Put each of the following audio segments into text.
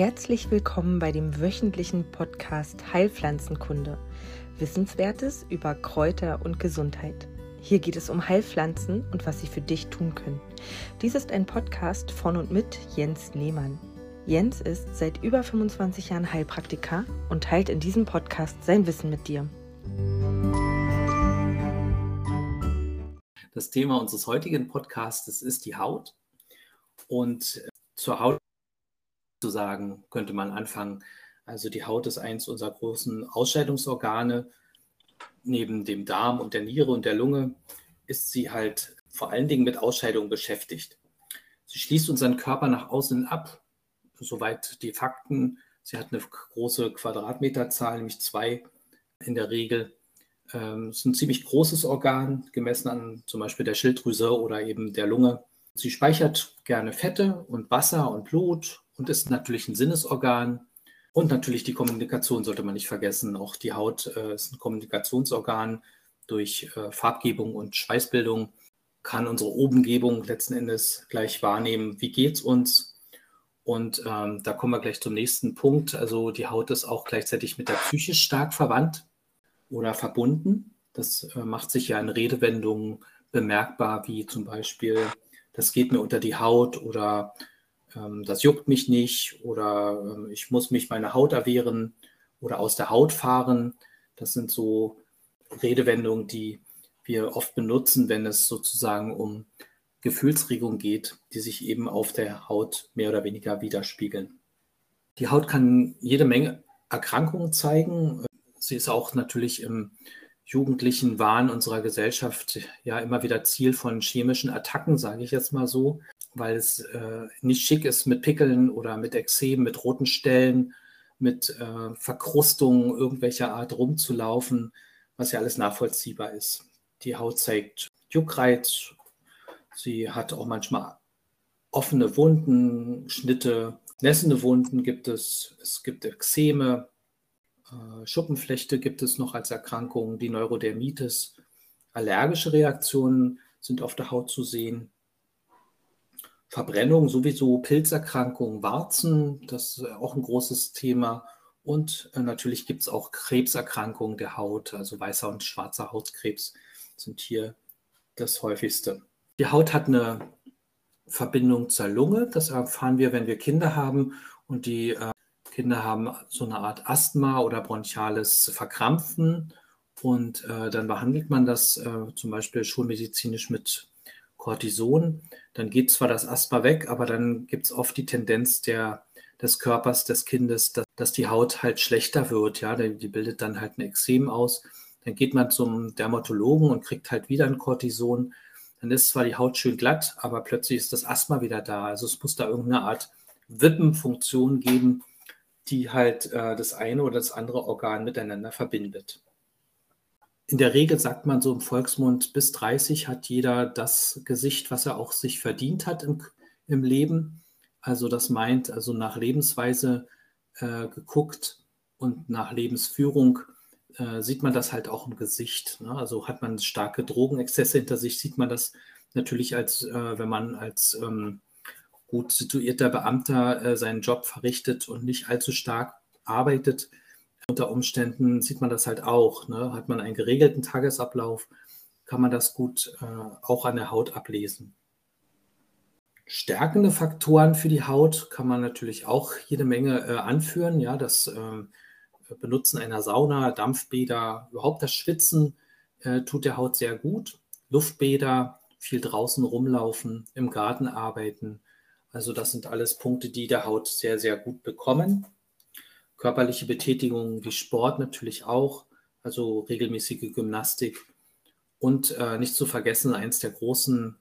Herzlich willkommen bei dem wöchentlichen Podcast Heilpflanzenkunde. Wissenswertes über Kräuter und Gesundheit. Hier geht es um Heilpflanzen und was sie für dich tun können. Dies ist ein Podcast von und mit Jens Lehmann. Jens ist seit über 25 Jahren Heilpraktiker und teilt in diesem Podcast sein Wissen mit dir. Das Thema unseres heutigen Podcasts ist die Haut. Und zur Haut zu sagen, könnte man anfangen. Also die Haut ist eins unserer großen Ausscheidungsorgane. Neben dem Darm und der Niere und der Lunge ist sie halt vor allen Dingen mit Ausscheidung beschäftigt. Sie schließt unseren Körper nach außen ab, soweit die Fakten. Sie hat eine große Quadratmeterzahl, nämlich zwei in der Regel. Ähm, es ist ein ziemlich großes Organ, gemessen an zum Beispiel der Schilddrüse oder eben der Lunge. Sie speichert gerne Fette und Wasser und Blut und ist natürlich ein Sinnesorgan. Und natürlich die Kommunikation sollte man nicht vergessen. Auch die Haut äh, ist ein Kommunikationsorgan. Durch äh, Farbgebung und Schweißbildung kann unsere Obengebung letzten Endes gleich wahrnehmen, wie geht es uns. Und ähm, da kommen wir gleich zum nächsten Punkt. Also die Haut ist auch gleichzeitig mit der Psyche stark verwandt oder verbunden. Das äh, macht sich ja in Redewendungen bemerkbar, wie zum Beispiel, das geht mir unter die Haut oder ähm, das juckt mich nicht oder ähm, ich muss mich meine Haut erwehren oder aus der Haut fahren. Das sind so Redewendungen, die wir oft benutzen, wenn es sozusagen um Gefühlsregung geht, die sich eben auf der Haut mehr oder weniger widerspiegeln. Die Haut kann jede Menge Erkrankungen zeigen. Sie ist auch natürlich im jugendlichen Wahn unserer Gesellschaft ja immer wieder Ziel von chemischen Attacken, sage ich jetzt mal so weil es äh, nicht schick ist mit Pickeln oder mit Ekzemen, mit roten Stellen, mit äh, Verkrustungen irgendwelcher Art rumzulaufen, was ja alles nachvollziehbar ist. Die Haut zeigt Juckreiz, sie hat auch manchmal offene Wunden, Schnitte, nässende Wunden gibt es, es gibt Ekzeme, äh, Schuppenflechte gibt es noch als Erkrankung, die Neurodermitis, allergische Reaktionen sind auf der Haut zu sehen. Verbrennung sowieso, Pilzerkrankungen, Warzen, das ist auch ein großes Thema. Und äh, natürlich gibt es auch Krebserkrankungen der Haut, also weißer und schwarzer Hautkrebs sind hier das häufigste. Die Haut hat eine Verbindung zur Lunge, das erfahren wir, wenn wir Kinder haben und die äh, Kinder haben so eine Art Asthma oder bronchiales Verkrampfen und äh, dann behandelt man das äh, zum Beispiel schulmedizinisch mit Cortison, dann geht zwar das Asthma weg, aber dann gibt es oft die Tendenz der, des Körpers des Kindes, dass, dass die Haut halt schlechter wird. Ja, die, die bildet dann halt ein Exem aus. Dann geht man zum Dermatologen und kriegt halt wieder ein Cortison. Dann ist zwar die Haut schön glatt, aber plötzlich ist das Asthma wieder da. Also es muss da irgendeine Art Wippenfunktion geben, die halt äh, das eine oder das andere Organ miteinander verbindet in der Regel sagt man so im Volksmund, bis 30 hat jeder das Gesicht, was er auch sich verdient hat im, im Leben. Also das meint, also nach Lebensweise äh, geguckt und nach Lebensführung äh, sieht man das halt auch im Gesicht. Ne? Also hat man starke Drogenexzesse hinter sich, sieht man das natürlich als, äh, wenn man als ähm, gut situierter Beamter äh, seinen Job verrichtet und nicht allzu stark arbeitet, unter Umständen sieht man das halt auch. Ne? Hat man einen geregelten Tagesablauf, kann man das gut äh, auch an der Haut ablesen. Stärkende Faktoren für die Haut kann man natürlich auch jede Menge äh, anführen. Ja, das äh, Benutzen einer Sauna, Dampfbäder, überhaupt das Schwitzen äh, tut der Haut sehr gut. Luftbäder, viel draußen rumlaufen, im Garten arbeiten. Also das sind alles Punkte, die der Haut sehr, sehr gut bekommen körperliche Betätigung wie Sport natürlich auch, also regelmäßige Gymnastik. Und äh, nicht zu vergessen, eins der großen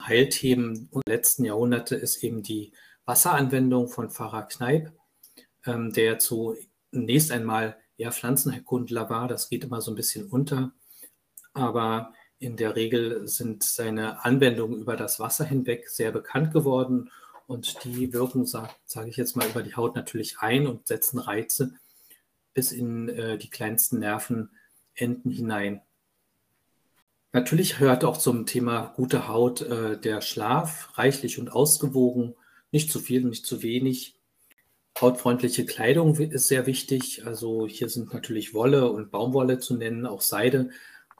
Heilthemen der letzten Jahrhunderte ist eben die Wasseranwendung von Pfarrer Kneip, ähm, der zunächst einmal eher Pflanzenherkundler war. Das geht immer so ein bisschen unter. Aber in der Regel sind seine Anwendungen über das Wasser hinweg sehr bekannt geworden und die wirken, sage sag ich jetzt mal, über die Haut natürlich ein und setzen Reize bis in äh, die kleinsten Nervenenden hinein. Natürlich hört auch zum Thema gute Haut äh, der Schlaf reichlich und ausgewogen, nicht zu viel, nicht zu wenig. Hautfreundliche Kleidung ist sehr wichtig. Also hier sind natürlich Wolle und Baumwolle zu nennen, auch Seide.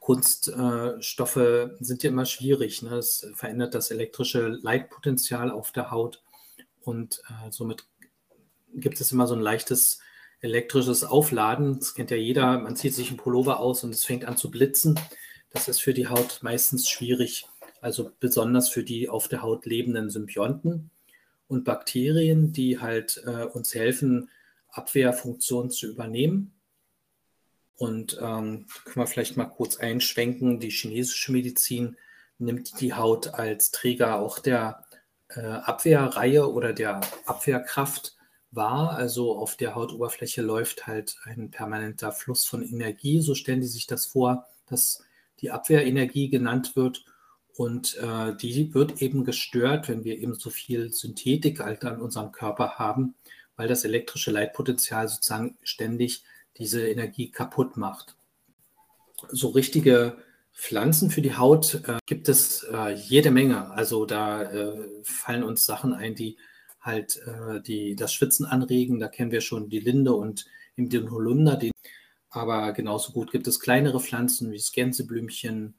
Kunststoffe äh, sind ja immer schwierig. Ne? Das verändert das elektrische Leitpotenzial auf der Haut und äh, somit gibt es immer so ein leichtes elektrisches Aufladen. Das kennt ja jeder. Man zieht sich einen Pullover aus und es fängt an zu blitzen. Das ist für die Haut meistens schwierig, also besonders für die auf der Haut lebenden Symbionten und Bakterien, die halt äh, uns helfen, Abwehrfunktionen zu übernehmen. Und ähm, können wir vielleicht mal kurz einschwenken. Die chinesische Medizin nimmt die Haut als Träger auch der äh, Abwehrreihe oder der Abwehrkraft wahr. Also auf der Hautoberfläche läuft halt ein permanenter Fluss von Energie. So stellen die sich das vor, dass die Abwehrenergie genannt wird. Und äh, die wird eben gestört, wenn wir eben so viel Synthetik halt an unserem Körper haben, weil das elektrische Leitpotenzial sozusagen ständig diese Energie kaputt macht. So richtige Pflanzen für die Haut äh, gibt es äh, jede Menge. Also da äh, fallen uns Sachen ein, die halt äh, die, das Schwitzen anregen. Da kennen wir schon die Linde und eben den Holunder. Den, aber genauso gut gibt es kleinere Pflanzen wie das Gänseblümchen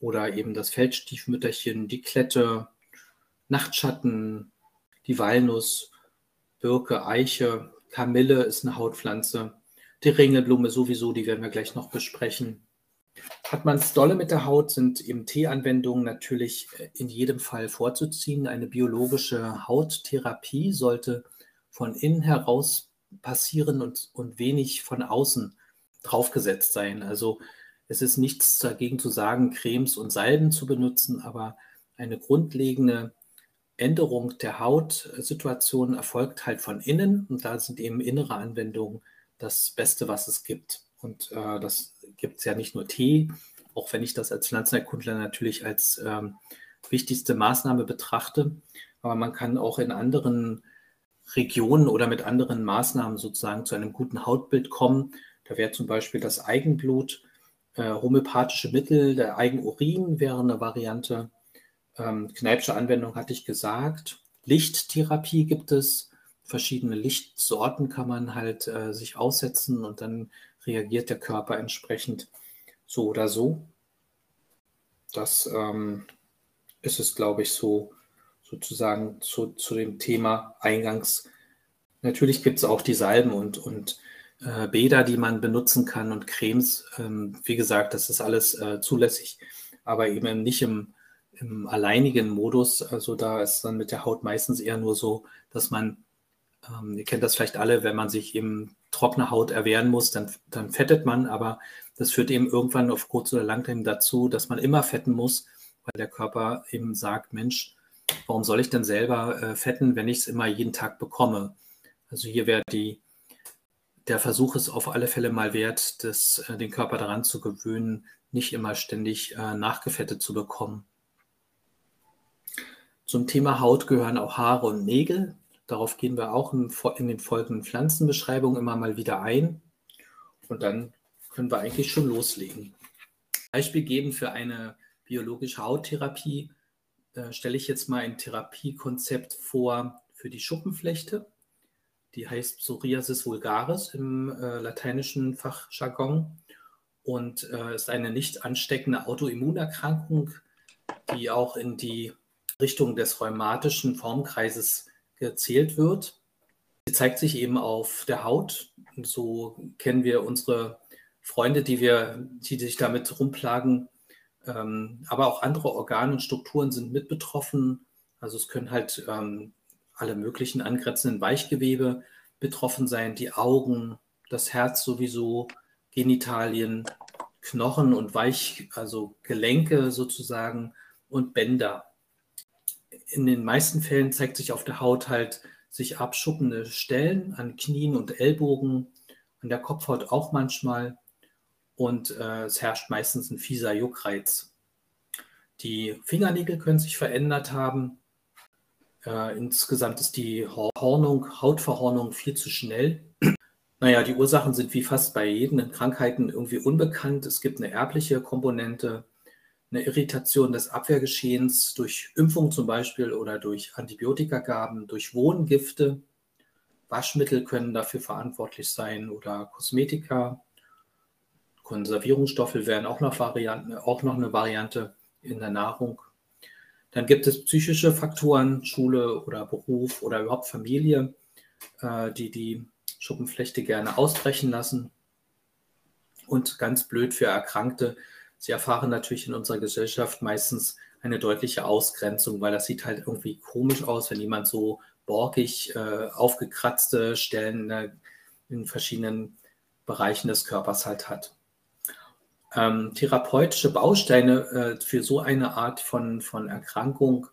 oder eben das Feldstiefmütterchen, die Klette, Nachtschatten, die Walnuss, Birke, Eiche, Kamille ist eine Hautpflanze. Die Ringelblume sowieso, die werden wir gleich noch besprechen. Hat man es dolle mit der Haut, sind eben Teeanwendungen natürlich äh, in jedem Fall vorzuziehen. Eine biologische Hauttherapie sollte von innen heraus passieren und, und wenig von außen draufgesetzt sein. Also es ist nichts dagegen zu sagen, Cremes und Salben zu benutzen, aber eine grundlegende Änderung der Hautsituation erfolgt halt von innen und da sind eben innere Anwendungen das Beste, was es gibt. Und äh, das gibt es ja nicht nur Tee, auch wenn ich das als Pflanzenerkundler natürlich als ähm, wichtigste Maßnahme betrachte. Aber man kann auch in anderen Regionen oder mit anderen Maßnahmen sozusagen zu einem guten Hautbild kommen. Da wäre zum Beispiel das Eigenblut, äh, homöopathische Mittel, der Eigenurin wäre eine Variante. Ähm, Kneipsche Anwendung hatte ich gesagt. Lichttherapie gibt es. Verschiedene Lichtsorten kann man halt äh, sich aussetzen und dann reagiert der Körper entsprechend so oder so. Das ähm, ist es, glaube ich, so sozusagen zu, zu dem Thema eingangs. Natürlich gibt es auch die Salben und, und äh, Bäder, die man benutzen kann und Cremes. Ähm, wie gesagt, das ist alles äh, zulässig, aber eben nicht im, im alleinigen Modus. Also da ist dann mit der Haut meistens eher nur so, dass man ähm, ihr kennt das vielleicht alle, wenn man sich eben trockene Haut erwehren muss, dann, dann fettet man, aber das führt eben irgendwann auf kurz oder lang dazu, dass man immer fetten muss, weil der Körper eben sagt, Mensch, warum soll ich denn selber äh, fetten, wenn ich es immer jeden Tag bekomme? Also hier wäre die, der Versuch ist auf alle Fälle mal wert, das, äh, den Körper daran zu gewöhnen, nicht immer ständig äh, nachgefettet zu bekommen. Zum Thema Haut gehören auch Haare und Nägel. Darauf gehen wir auch in, in den folgenden Pflanzenbeschreibungen immer mal wieder ein. Und dann können wir eigentlich schon loslegen. Beispiel geben für eine biologische Hauttherapie äh, stelle ich jetzt mal ein Therapiekonzept vor für die Schuppenflechte. Die heißt Psoriasis vulgaris im äh, lateinischen Fachjargon und äh, ist eine nicht ansteckende Autoimmunerkrankung, die auch in die Richtung des rheumatischen Formkreises gezählt wird. Sie zeigt sich eben auf der Haut. Und so kennen wir unsere Freunde, die wir, die sich damit rumplagen. Ähm, aber auch andere Organe und Strukturen sind mit betroffen. Also es können halt ähm, alle möglichen angrenzenden Weichgewebe betroffen sein, die Augen, das Herz sowieso, Genitalien, Knochen und Weich, also Gelenke sozusagen und Bänder in den meisten Fällen zeigt sich auf der Haut halt sich abschuppende Stellen an Knien und Ellbogen, an der Kopfhaut auch manchmal. Und äh, es herrscht meistens ein fieser Juckreiz. Die Fingernägel können sich verändert haben. Äh, insgesamt ist die Hornung, Hautverhornung viel zu schnell. naja, die Ursachen sind wie fast bei jeden Krankheiten irgendwie unbekannt. Es gibt eine erbliche Komponente, eine Irritation des Abwehrgeschehens durch Impfung zum Beispiel oder durch Antibiotikagaben, durch Wohngifte, Waschmittel können dafür verantwortlich sein oder Kosmetika. Konservierungsstoffe wären auch noch, Varianten, auch noch eine Variante in der Nahrung. Dann gibt es psychische Faktoren, Schule oder Beruf oder überhaupt Familie, äh, die die Schuppenflechte gerne ausbrechen lassen. Und ganz blöd für Erkrankte, sie erfahren natürlich in unserer Gesellschaft meistens eine deutliche Ausgrenzung, weil das sieht halt irgendwie komisch aus, wenn jemand so borkig äh, aufgekratzte Stellen äh, in verschiedenen Bereichen des Körpers halt hat. Ähm, therapeutische Bausteine äh, für so eine Art von, von Erkrankung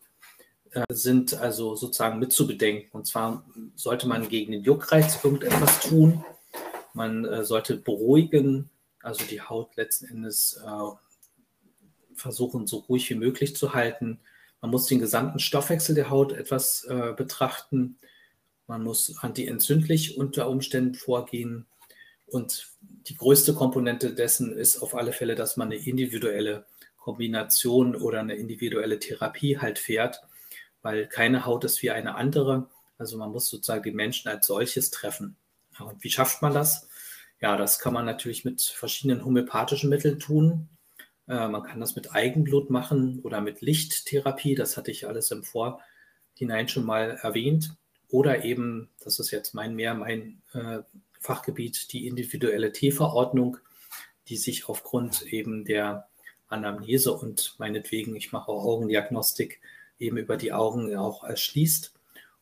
äh, sind also sozusagen mitzubedenken. Und zwar sollte man gegen den Juckreiz irgendetwas tun. Man äh, sollte beruhigen, also die Haut letzten Endes äh, versuchen, so ruhig wie möglich zu halten. Man muss den gesamten Stoffwechsel der Haut etwas äh, betrachten. Man muss antientzündlich unter Umständen vorgehen. Und die größte Komponente dessen ist auf alle Fälle, dass man eine individuelle Kombination oder eine individuelle Therapie halt fährt, weil keine Haut ist wie eine andere. Also man muss sozusagen den Menschen als solches treffen. Und wie schafft man das? Ja, das kann man natürlich mit verschiedenen homöopathischen Mitteln tun. Äh, man kann das mit Eigenblut machen oder mit Lichttherapie. Das hatte ich alles im Vorhinein schon mal erwähnt. Oder eben, das ist jetzt mein mehr mein äh, Fachgebiet, die individuelle T-Verordnung, die sich aufgrund eben der Anamnese und meinetwegen, ich mache auch Augendiagnostik, eben über die Augen auch erschließt.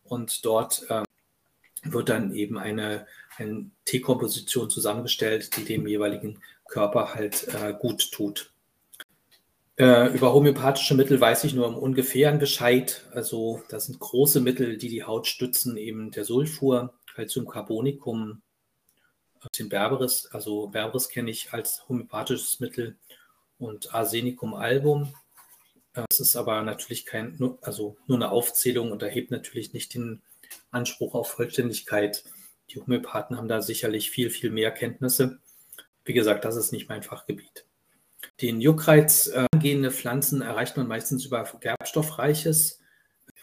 Und dort äh, wird dann eben eine, eine T-Komposition zusammengestellt, die dem jeweiligen Körper halt äh, gut tut. Äh, über homöopathische Mittel weiß ich nur im ungefähren Bescheid. Also das sind große Mittel, die die Haut stützen, eben der Sulfur, Calciumcarbonicum, den Berberis. Also Berberis kenne ich als homöopathisches Mittel und Arsenicum album. Das ist aber natürlich kein, also nur eine Aufzählung und erhebt natürlich nicht den Anspruch auf Vollständigkeit. Die Homöopathen haben da sicherlich viel, viel mehr Kenntnisse. Wie gesagt, das ist nicht mein Fachgebiet. Den Juckreiz äh, angehende Pflanzen erreicht man meistens über gerbstoffreiches,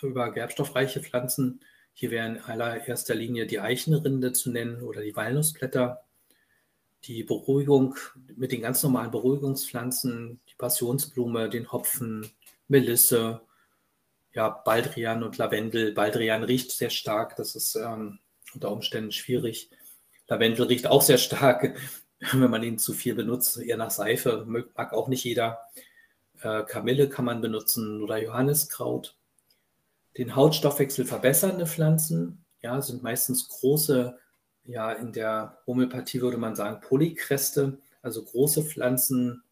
über gerbstoffreiche Pflanzen. Hier wäre in allererster Linie die Eichenrinde zu nennen oder die Walnussblätter. Die Beruhigung mit den ganz normalen Beruhigungspflanzen, die Passionsblume, den Hopfen, Melisse, ja, Baldrian und Lavendel. Baldrian riecht sehr stark, das ist ähm, unter Umständen schwierig. Lavendel riecht auch sehr stark. wenn man ihn zu viel benutzt, eher nach Seife, mag auch nicht jeder. Äh, Kamille kann man benutzen oder Johanniskraut. Den Hautstoffwechsel verbessernde Pflanzen, ja, sind meistens große, ja, in der Homöopathie würde man sagen Polykreste, also große Pflanzen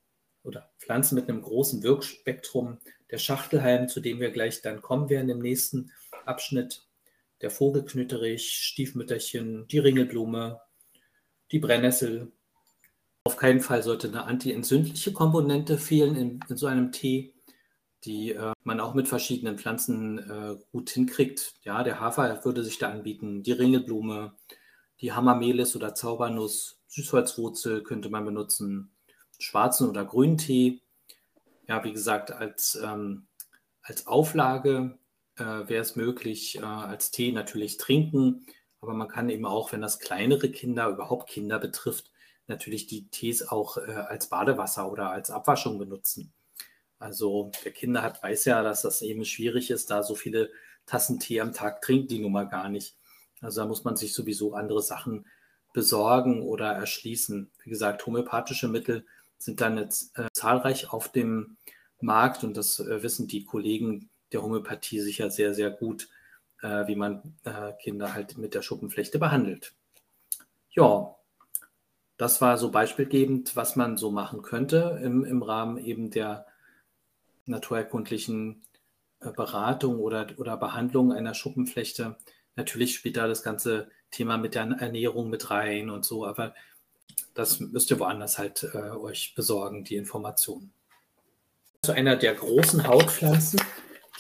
oder Pflanzen mit einem großen Wirkspektrum. Der Schachtelhalm, zu dem wir gleich dann kommen werden im nächsten Abschnitt, der Vogelknütterich, Stiefmütterchen, die Ringelblume, die Brennnessel, auf keinen Fall sollte eine antientzündliche Komponente fehlen in, in so einem Tee, die äh, man auch mit verschiedenen Pflanzen äh, gut hinkriegt. Ja, der Hafer würde sich da anbieten, die Ringelblume, die Hammermelis oder Zaubernuss, Süßholzwurzel könnte man benutzen, schwarzen oder grünen Tee. Ja, wie gesagt, als, ähm, als Auflage äh, wäre es möglich, äh, als Tee natürlich trinken, aber man kann eben auch, wenn das kleinere Kinder, überhaupt Kinder betrifft, natürlich die Tees auch äh, als Badewasser oder als Abwaschung benutzen. Also der Kinder hat, weiß ja, dass das eben schwierig ist, da so viele Tassen Tee am Tag trinkt die nun mal gar nicht. Also da muss man sich sowieso andere Sachen besorgen oder erschließen. Wie gesagt, homöopathische Mittel sind dann jetzt äh, zahlreich auf dem Markt und das äh, wissen die Kollegen der Homöopathie sicher sehr, sehr gut, äh, wie man äh, Kinder halt mit der Schuppenflechte behandelt. Ja, das war so beispielgebend, was man so machen könnte im, im Rahmen eben der naturerkundlichen äh, Beratung oder, oder Behandlung einer Schuppenflechte. Natürlich spielt da das ganze Thema mit der Ernährung mit rein und so, aber das müsst ihr woanders halt äh, euch besorgen, die Informationen. Zu einer der großen Hautpflanzen,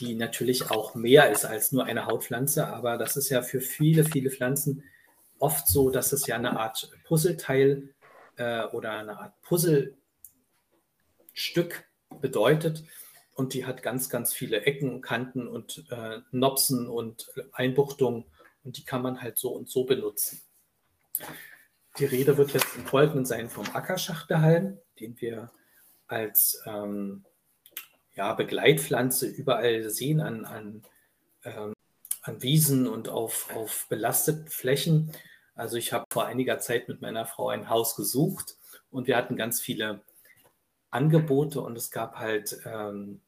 die natürlich auch mehr ist als nur eine Hautpflanze, aber das ist ja für viele, viele Pflanzen oft so, dass es ja eine Art Puzzleteil äh, oder eine Art Puzzlestück bedeutet. Und die hat ganz, ganz viele Ecken, Kanten und äh, Nopsen und Einbuchtungen und die kann man halt so und so benutzen. Die Rede wird jetzt im Folgenden sein vom Ackerschachtelhalm, den wir als ähm, ja, Begleitpflanze überall sehen an, an, ähm, an Wiesen und auf, auf belasteten Flächen. Also ich habe vor einiger Zeit mit meiner Frau ein Haus gesucht und wir hatten ganz viele Angebote und es gab halt ähm,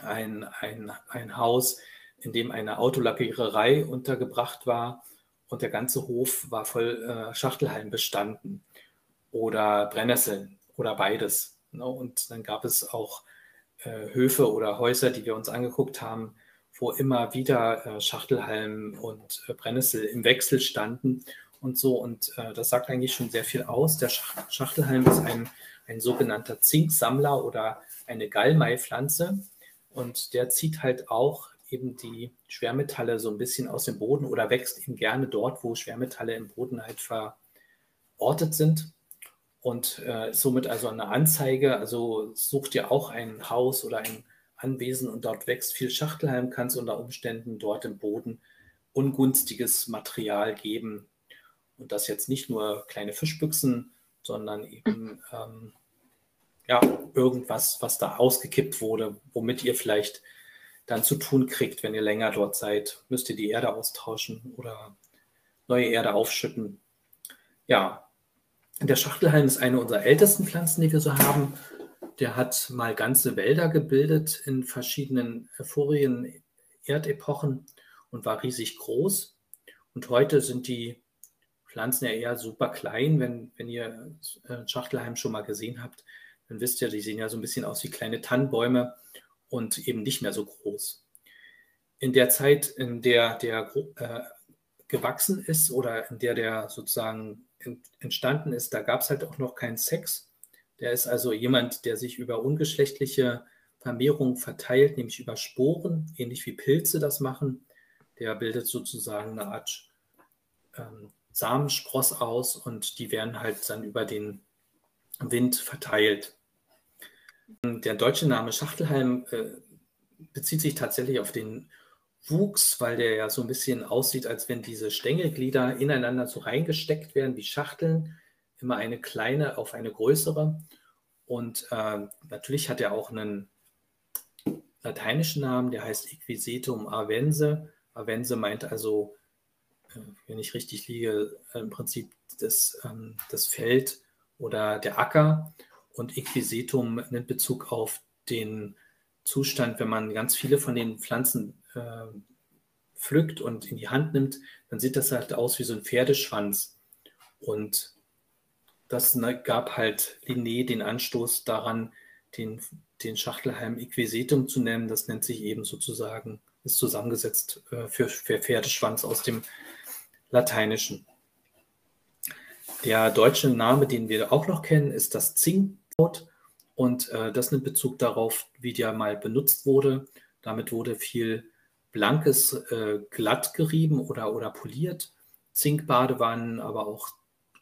ein, ein, ein Haus, in dem eine Autolackiererei untergebracht war und der ganze Hof war voll äh, Schachtelhalm bestanden oder Brennnesseln oder beides. Ne? Und dann gab es auch äh, Höfe oder Häuser, die wir uns angeguckt haben, wo immer wieder äh, Schachtelhalm und äh, Brennnessel im Wechsel standen und so. Und äh, das sagt eigentlich schon sehr viel aus. Der Schachtelhalm ist ein, ein sogenannter Zinksammler oder eine Gallmeipflanze. Und der zieht halt auch eben die Schwermetalle so ein bisschen aus dem Boden oder wächst eben gerne dort, wo Schwermetalle im Boden halt verortet sind. Und äh, somit also eine Anzeige, also such dir auch ein Haus oder ein Anwesen und dort wächst viel Schachtelhalm, kann es unter Umständen dort im Boden ungünstiges Material geben. Und das jetzt nicht nur kleine Fischbüchsen, sondern eben ähm, ja, irgendwas, was da ausgekippt wurde, womit ihr vielleicht dann zu tun kriegt, wenn ihr länger dort seid. Müsst ihr die Erde austauschen oder neue Erde aufschütten. Ja, der Schachtelhalm ist eine unserer ältesten Pflanzen, die wir so haben. Der hat mal ganze Wälder gebildet in verschiedenen vorigen Erdepochen und war riesig groß. Und heute sind die Pflanzen ja eher super klein. Wenn, wenn ihr äh, Schachtelhalm schon mal gesehen habt, dann wisst ihr, die sehen ja so ein bisschen aus wie kleine Tannenbäume und eben nicht mehr so groß. In der Zeit, in der der äh, gewachsen ist oder in der der sozusagen entstanden ist, da gab es halt auch noch keinen Sex. Der ist also jemand, der sich über ungeschlechtliche Vermehrung verteilt, nämlich über Sporen, ähnlich wie Pilze das machen. Der bildet sozusagen eine Art ähm, Samenspross aus und die werden halt dann über den Wind verteilt. Der deutsche Name Schachtelhalm äh, bezieht sich tatsächlich auf den Wuchs, weil der ja so ein bisschen aussieht, als wenn diese Stängelglieder ineinander so reingesteckt werden wie Schachteln, immer eine kleine auf eine größere. Und äh, natürlich hat er auch einen lateinischen Namen, der heißt Equisetum avense. Avense meint also, äh, wenn ich richtig liege, im Prinzip das, ähm, das Feld oder der Acker. Und Equisetum nimmt Bezug auf den Zustand, wenn man ganz viele von den Pflanzen äh, pflückt und in die Hand nimmt, dann sieht das halt aus wie so ein Pferdeschwanz. Und das ne, gab halt Linné den Anstoß daran, den, den Schachtelhalm Equisetum zu nennen. Das nennt sich eben sozusagen, ist zusammengesetzt äh, für, für Pferdeschwanz aus dem Lateinischen. Der deutsche Name, den wir auch noch kennen, ist das Zinkkraut. Und äh, das nimmt Bezug darauf, wie der mal benutzt wurde. Damit wurde viel blankes äh, glatt gerieben oder, oder poliert. Zinkbadewannen, aber auch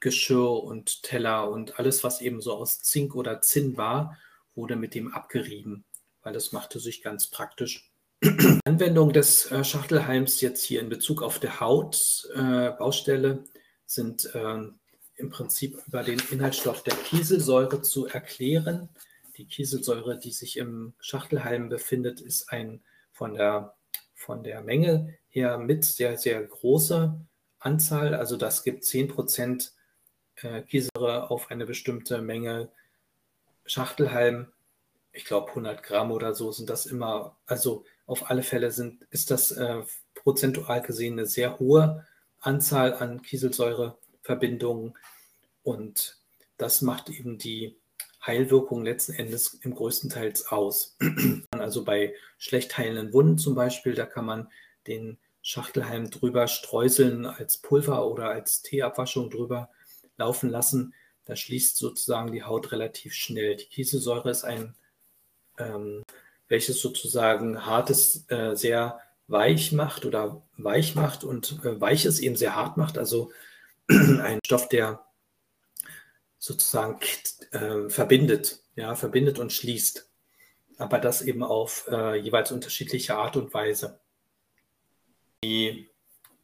Geschirr und Teller und alles, was eben so aus Zink oder Zinn war, wurde mit dem abgerieben, weil das machte sich ganz praktisch. Anwendung des äh, Schachtelhalms jetzt hier in Bezug auf die Hautbaustelle äh, sind ähm, im Prinzip über den Inhaltsstoff der Kieselsäure zu erklären. Die Kieselsäure, die sich im Schachtelhalm befindet, ist ein von der, von der Menge her mit sehr, sehr großer Anzahl. Also das gibt 10% äh, Kieselsäure auf eine bestimmte Menge Schachtelhalm. Ich glaube 100 Gramm oder so sind das immer. Also auf alle Fälle sind, ist das äh, prozentual gesehen eine sehr hohe Anzahl an Kieselsäureverbindungen und das macht eben die Heilwirkung letzten Endes im größten Teil aus. Also bei schlecht heilenden Wunden zum Beispiel, da kann man den Schachtelhalm drüber streuseln als Pulver oder als Teeabwaschung drüber laufen lassen. Da schließt sozusagen die Haut relativ schnell. Die Kieselsäure ist ein, ähm, welches sozusagen hartes äh, sehr weich macht oder weich macht und äh, weiches eben sehr hart macht. Also ein Stoff, der sozusagen äh, verbindet, ja, verbindet und schließt. Aber das eben auf äh, jeweils unterschiedliche Art und Weise. Die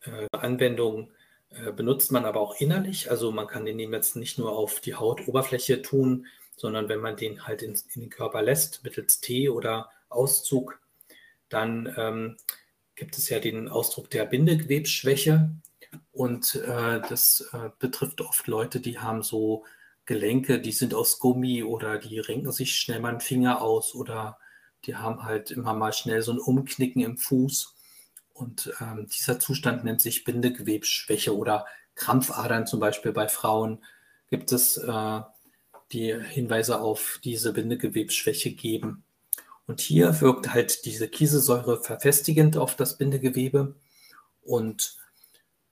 äh, Anwendung äh, benutzt man aber auch innerlich. Also man kann den jetzt nicht nur auf die Hautoberfläche tun, sondern wenn man den halt in, in den Körper lässt, mittels Tee oder Auszug, dann ähm, gibt es ja den Ausdruck der Bindegewebsschwäche. Und äh, das äh, betrifft oft Leute, die haben so Gelenke, die sind aus Gummi oder die renken sich schnell mal einen Finger aus oder die haben halt immer mal schnell so ein Umknicken im Fuß. Und ähm, dieser Zustand nennt sich Bindegewebsschwäche oder Krampfadern zum Beispiel bei Frauen gibt es, äh, die Hinweise auf diese Bindegewebsschwäche geben. Und hier wirkt halt diese Kieselsäure verfestigend auf das Bindegewebe und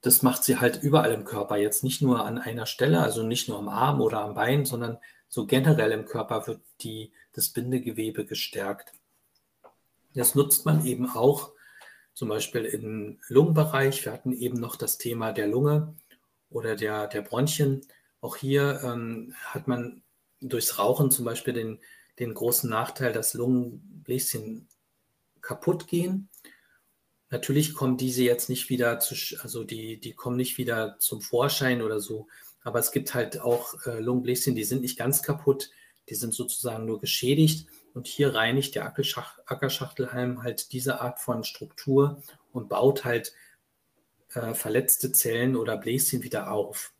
das macht sie halt überall im Körper, jetzt nicht nur an einer Stelle, also nicht nur am Arm oder am Bein, sondern so generell im Körper wird die, das Bindegewebe gestärkt. Das nutzt man eben auch zum Beispiel im Lungenbereich. Wir hatten eben noch das Thema der Lunge oder der, der Bronchien. Auch hier ähm, hat man durchs Rauchen zum Beispiel den, den großen Nachteil, dass Lungenbläschen kaputt gehen. Natürlich kommen diese jetzt nicht wieder zu, also die, die kommen nicht wieder zum Vorschein oder so. Aber es gibt halt auch äh, Lungenbläschen, die sind nicht ganz kaputt, die sind sozusagen nur geschädigt. Und hier reinigt der Ackerschachtelhalm halt diese Art von Struktur und baut halt äh, verletzte Zellen oder Bläschen wieder auf.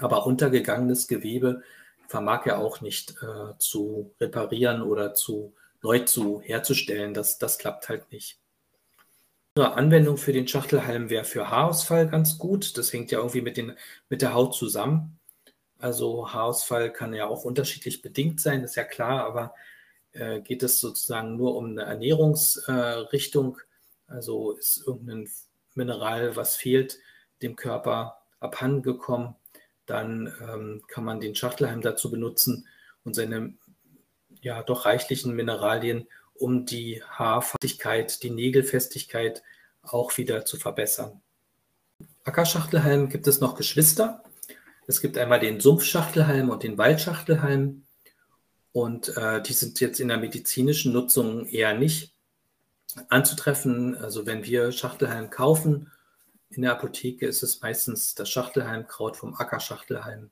Aber untergegangenes Gewebe vermag er auch nicht äh, zu reparieren oder zu neu zu herzustellen. Das, das klappt halt nicht. Eine Anwendung für den Schachtelhalm wäre für Haarausfall ganz gut. Das hängt ja irgendwie mit, den, mit der Haut zusammen. Also Haarausfall kann ja auch unterschiedlich bedingt sein, ist ja klar, aber äh, geht es sozusagen nur um eine Ernährungsrichtung. Äh, also ist irgendein Mineral, was fehlt, dem Körper abhandengekommen, dann ähm, kann man den Schachtelhalm dazu benutzen und seine ja doch reichlichen Mineralien, um die Haarfestigkeit, die Nägelfestigkeit auch wieder zu verbessern. Ackerschachtelhalm gibt es noch Geschwister. Es gibt einmal den Sumpfschachtelhalm und den Waldschachtelhalm. Und äh, die sind jetzt in der medizinischen Nutzung eher nicht anzutreffen. Also wenn wir Schachtelhalm kaufen in der Apotheke, ist es meistens das Schachtelhalmkraut vom Ackerschachtelhalm.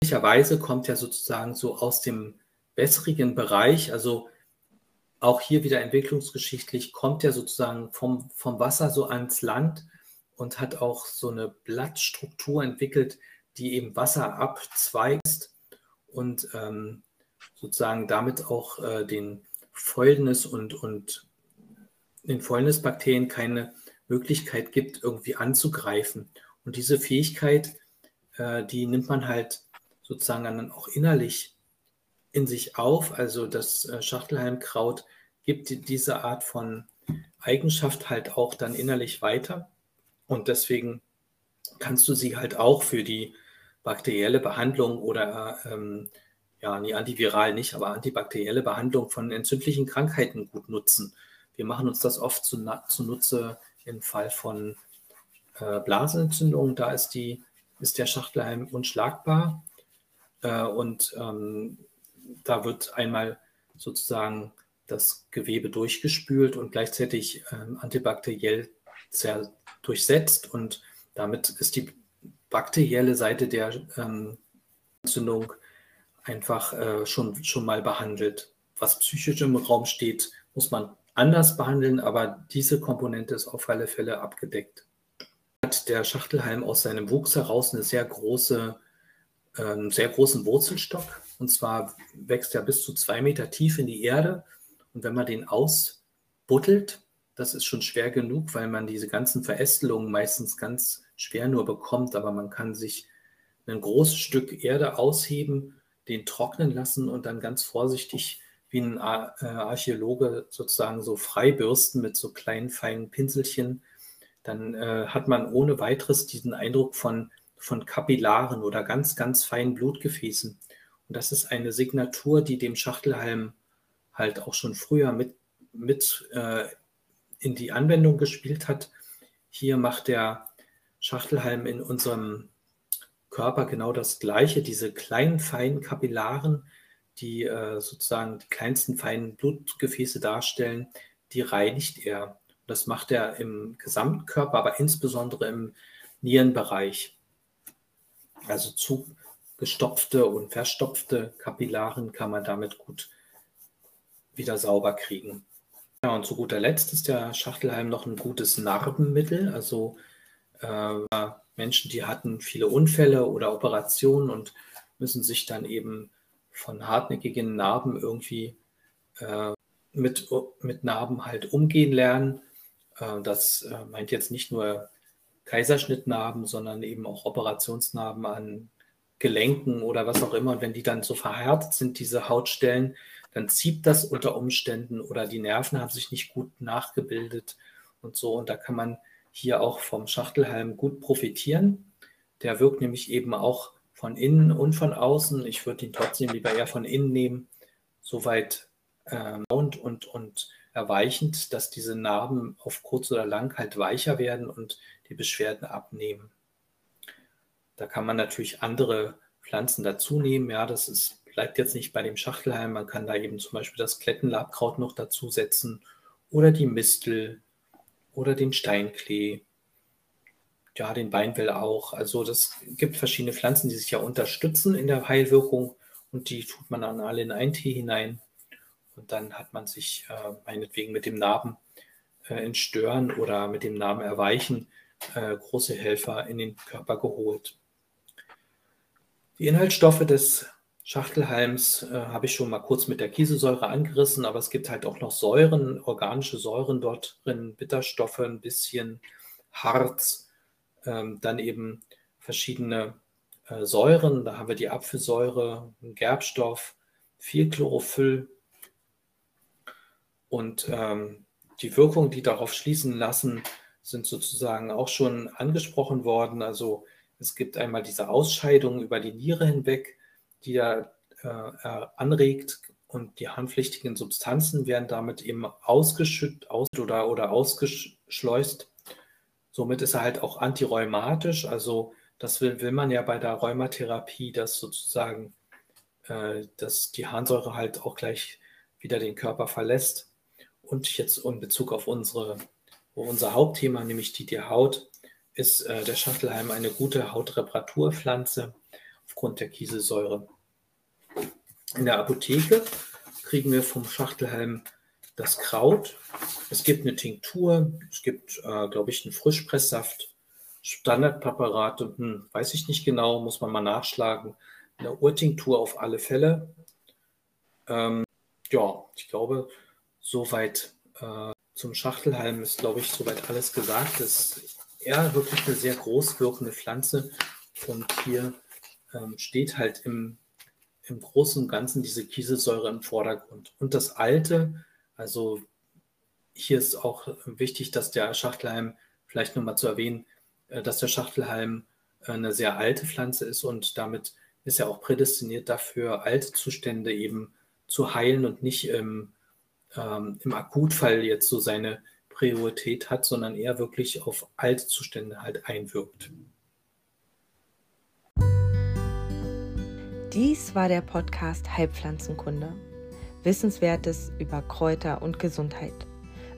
Möglicherweise kommt ja sozusagen so aus dem wässrigen Bereich, also auch hier wieder entwicklungsgeschichtlich, kommt ja sozusagen vom, vom Wasser so ans Land und hat auch so eine Blattstruktur entwickelt, die eben Wasser abzweigt und ähm, sozusagen damit auch äh, den Fäulnis und, und den Fäulnisbakterien keine Möglichkeit gibt, irgendwie anzugreifen. Und diese Fähigkeit, äh, die nimmt man halt sozusagen dann auch innerlich in sich auf. Also das äh, Schachtelhalmkraut gibt diese Art von Eigenschaft halt auch dann innerlich weiter. Und deswegen kannst du sie halt auch für die bakterielle Behandlung oder ähm, ja, nee, antiviral nicht, aber antibakterielle Behandlung von entzündlichen Krankheiten gut nutzen. Wir machen uns das oft zu, zunutze im Fall von äh, Blasenentzündungen. Da ist, die, ist der Schachtelhalm unschlagbar. Äh, und ähm, da wird einmal sozusagen das Gewebe durchgespült und gleichzeitig ähm, antibakteriell durchsetzt. Und damit ist die bakterielle Seite der ähm, Entzündung einfach äh, schon, schon mal behandelt. Was psychisch im Raum steht, muss man anders behandeln, aber diese Komponente ist auf alle Fälle abgedeckt. Hat der Schachtelhalm aus seinem Wuchs heraus eine sehr große, äh, sehr großen Wurzelstock. Und zwar wächst er bis zu zwei Meter tief in die Erde. Und wenn man den ausbuddelt, das ist schon schwer genug, weil man diese ganzen Verästelungen meistens ganz schwer nur bekommt, aber man kann sich ein großes Stück Erde ausheben den trocknen lassen und dann ganz vorsichtig wie ein äh, Archäologe sozusagen so freibürsten mit so kleinen, feinen Pinselchen. Dann äh, hat man ohne weiteres diesen Eindruck von, von Kapillaren oder ganz, ganz feinen Blutgefäßen. Und das ist eine Signatur, die dem Schachtelhalm halt auch schon früher mit, mit äh, in die Anwendung gespielt hat. Hier macht der Schachtelhalm in unserem Körper genau das Gleiche. Diese kleinen, feinen Kapillaren, die äh, sozusagen die kleinsten, feinen Blutgefäße darstellen, die reinigt er. Das macht er im gesamten Körper, aber insbesondere im Nierenbereich. Also zugestopfte und verstopfte Kapillaren kann man damit gut wieder sauber kriegen. Ja, und zu guter Letzt ist der Schachtelhalm noch ein gutes Narbenmittel. Also äh, Menschen, die hatten viele Unfälle oder Operationen und müssen sich dann eben von hartnäckigen Narben irgendwie äh, mit, mit Narben halt umgehen lernen. Äh, das äh, meint jetzt nicht nur Kaiserschnittnarben, sondern eben auch Operationsnarben an Gelenken oder was auch immer. Und wenn die dann so verhärtet sind, diese Hautstellen, dann zieht das unter Umständen oder die Nerven haben sich nicht gut nachgebildet und so. Und da kann man hier auch vom Schachtelhalm gut profitieren. Der wirkt nämlich eben auch von innen und von außen. Ich würde ihn trotzdem lieber eher von innen nehmen, soweit ähm, und, und, und erweichend, dass diese Narben auf kurz oder lang halt weicher werden und die Beschwerden abnehmen. Da kann man natürlich andere Pflanzen dazu nehmen. Ja, das ist, bleibt jetzt nicht bei dem Schachtelhalm. Man kann da eben zum Beispiel das Klettenlabkraut noch dazusetzen oder die Mistel oder den Steinklee. Ja, den Beinwell auch. Also das gibt verschiedene Pflanzen, die sich ja unterstützen in der Heilwirkung und die tut man dann alle in einen Tee hinein. Und dann hat man sich äh, meinetwegen mit dem Narben äh, entstören oder mit dem Narben erweichen äh, große Helfer in den Körper geholt. Die Inhaltsstoffe des Schachtelhalms äh, habe ich schon mal kurz mit der Kieselsäure angerissen, aber es gibt halt auch noch Säuren, organische Säuren dort drin, Bitterstoffe, ein bisschen Harz, ähm, dann eben verschiedene äh, Säuren. Da haben wir die Apfelsäure, Gerbstoff, viel Chlorophyll und ähm, die Wirkungen, die darauf schließen lassen, sind sozusagen auch schon angesprochen worden. Also es gibt einmal diese Ausscheidung über die Niere hinweg, die er äh, anregt und die harnpflichtigen Substanzen werden damit eben ausgeschüttet aus oder, oder ausgeschleust. Somit ist er halt auch antirheumatisch. Also das will, will man ja bei der Rheumatherapie, dass sozusagen äh, dass die Harnsäure halt auch gleich wieder den Körper verlässt. Und jetzt in Bezug auf unsere, unser Hauptthema, nämlich die, die Haut, ist äh, der Schachtelhalm eine gute Hautreparaturpflanze aufgrund der Kieselsäure. In der Apotheke kriegen wir vom Schachtelhalm das Kraut. Es gibt eine Tinktur, es gibt, äh, glaube ich, einen Frischpresssaft, Standardpräparate, hm, weiß ich nicht genau, muss man mal nachschlagen. Eine Urtinktur auf alle Fälle. Ähm, ja, ich glaube, soweit äh, zum Schachtelhalm ist, glaube ich, soweit alles gesagt. Es eher wirklich eine sehr groß wirkende Pflanze und hier ähm, steht halt im, im Großen und Ganzen diese Kieselsäure im Vordergrund. Und das Alte, also hier ist auch wichtig, dass der Schachtelhalm, vielleicht nochmal zu erwähnen, äh, dass der Schachtelhalm äh, eine sehr alte Pflanze ist und damit ist er auch prädestiniert dafür, alte Zustände eben zu heilen und nicht im, ähm, im Akutfall jetzt so seine Priorität hat, sondern eher wirklich auf alte Zustände halt einwirkt. Dies war der Podcast Heilpflanzenkunde. Wissenswertes über Kräuter und Gesundheit.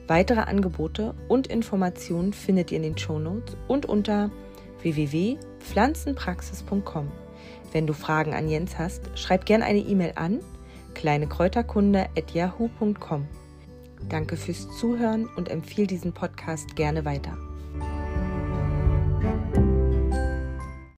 Weitere Angebote und Informationen findet ihr in den Shownotes und unter www.pflanzenpraxis.com. Wenn du Fragen an Jens hast, schreib gerne eine E-Mail an kleinekräuterkunde@yahoo.com. Danke fürs Zuhören und empfehle diesen Podcast gerne weiter.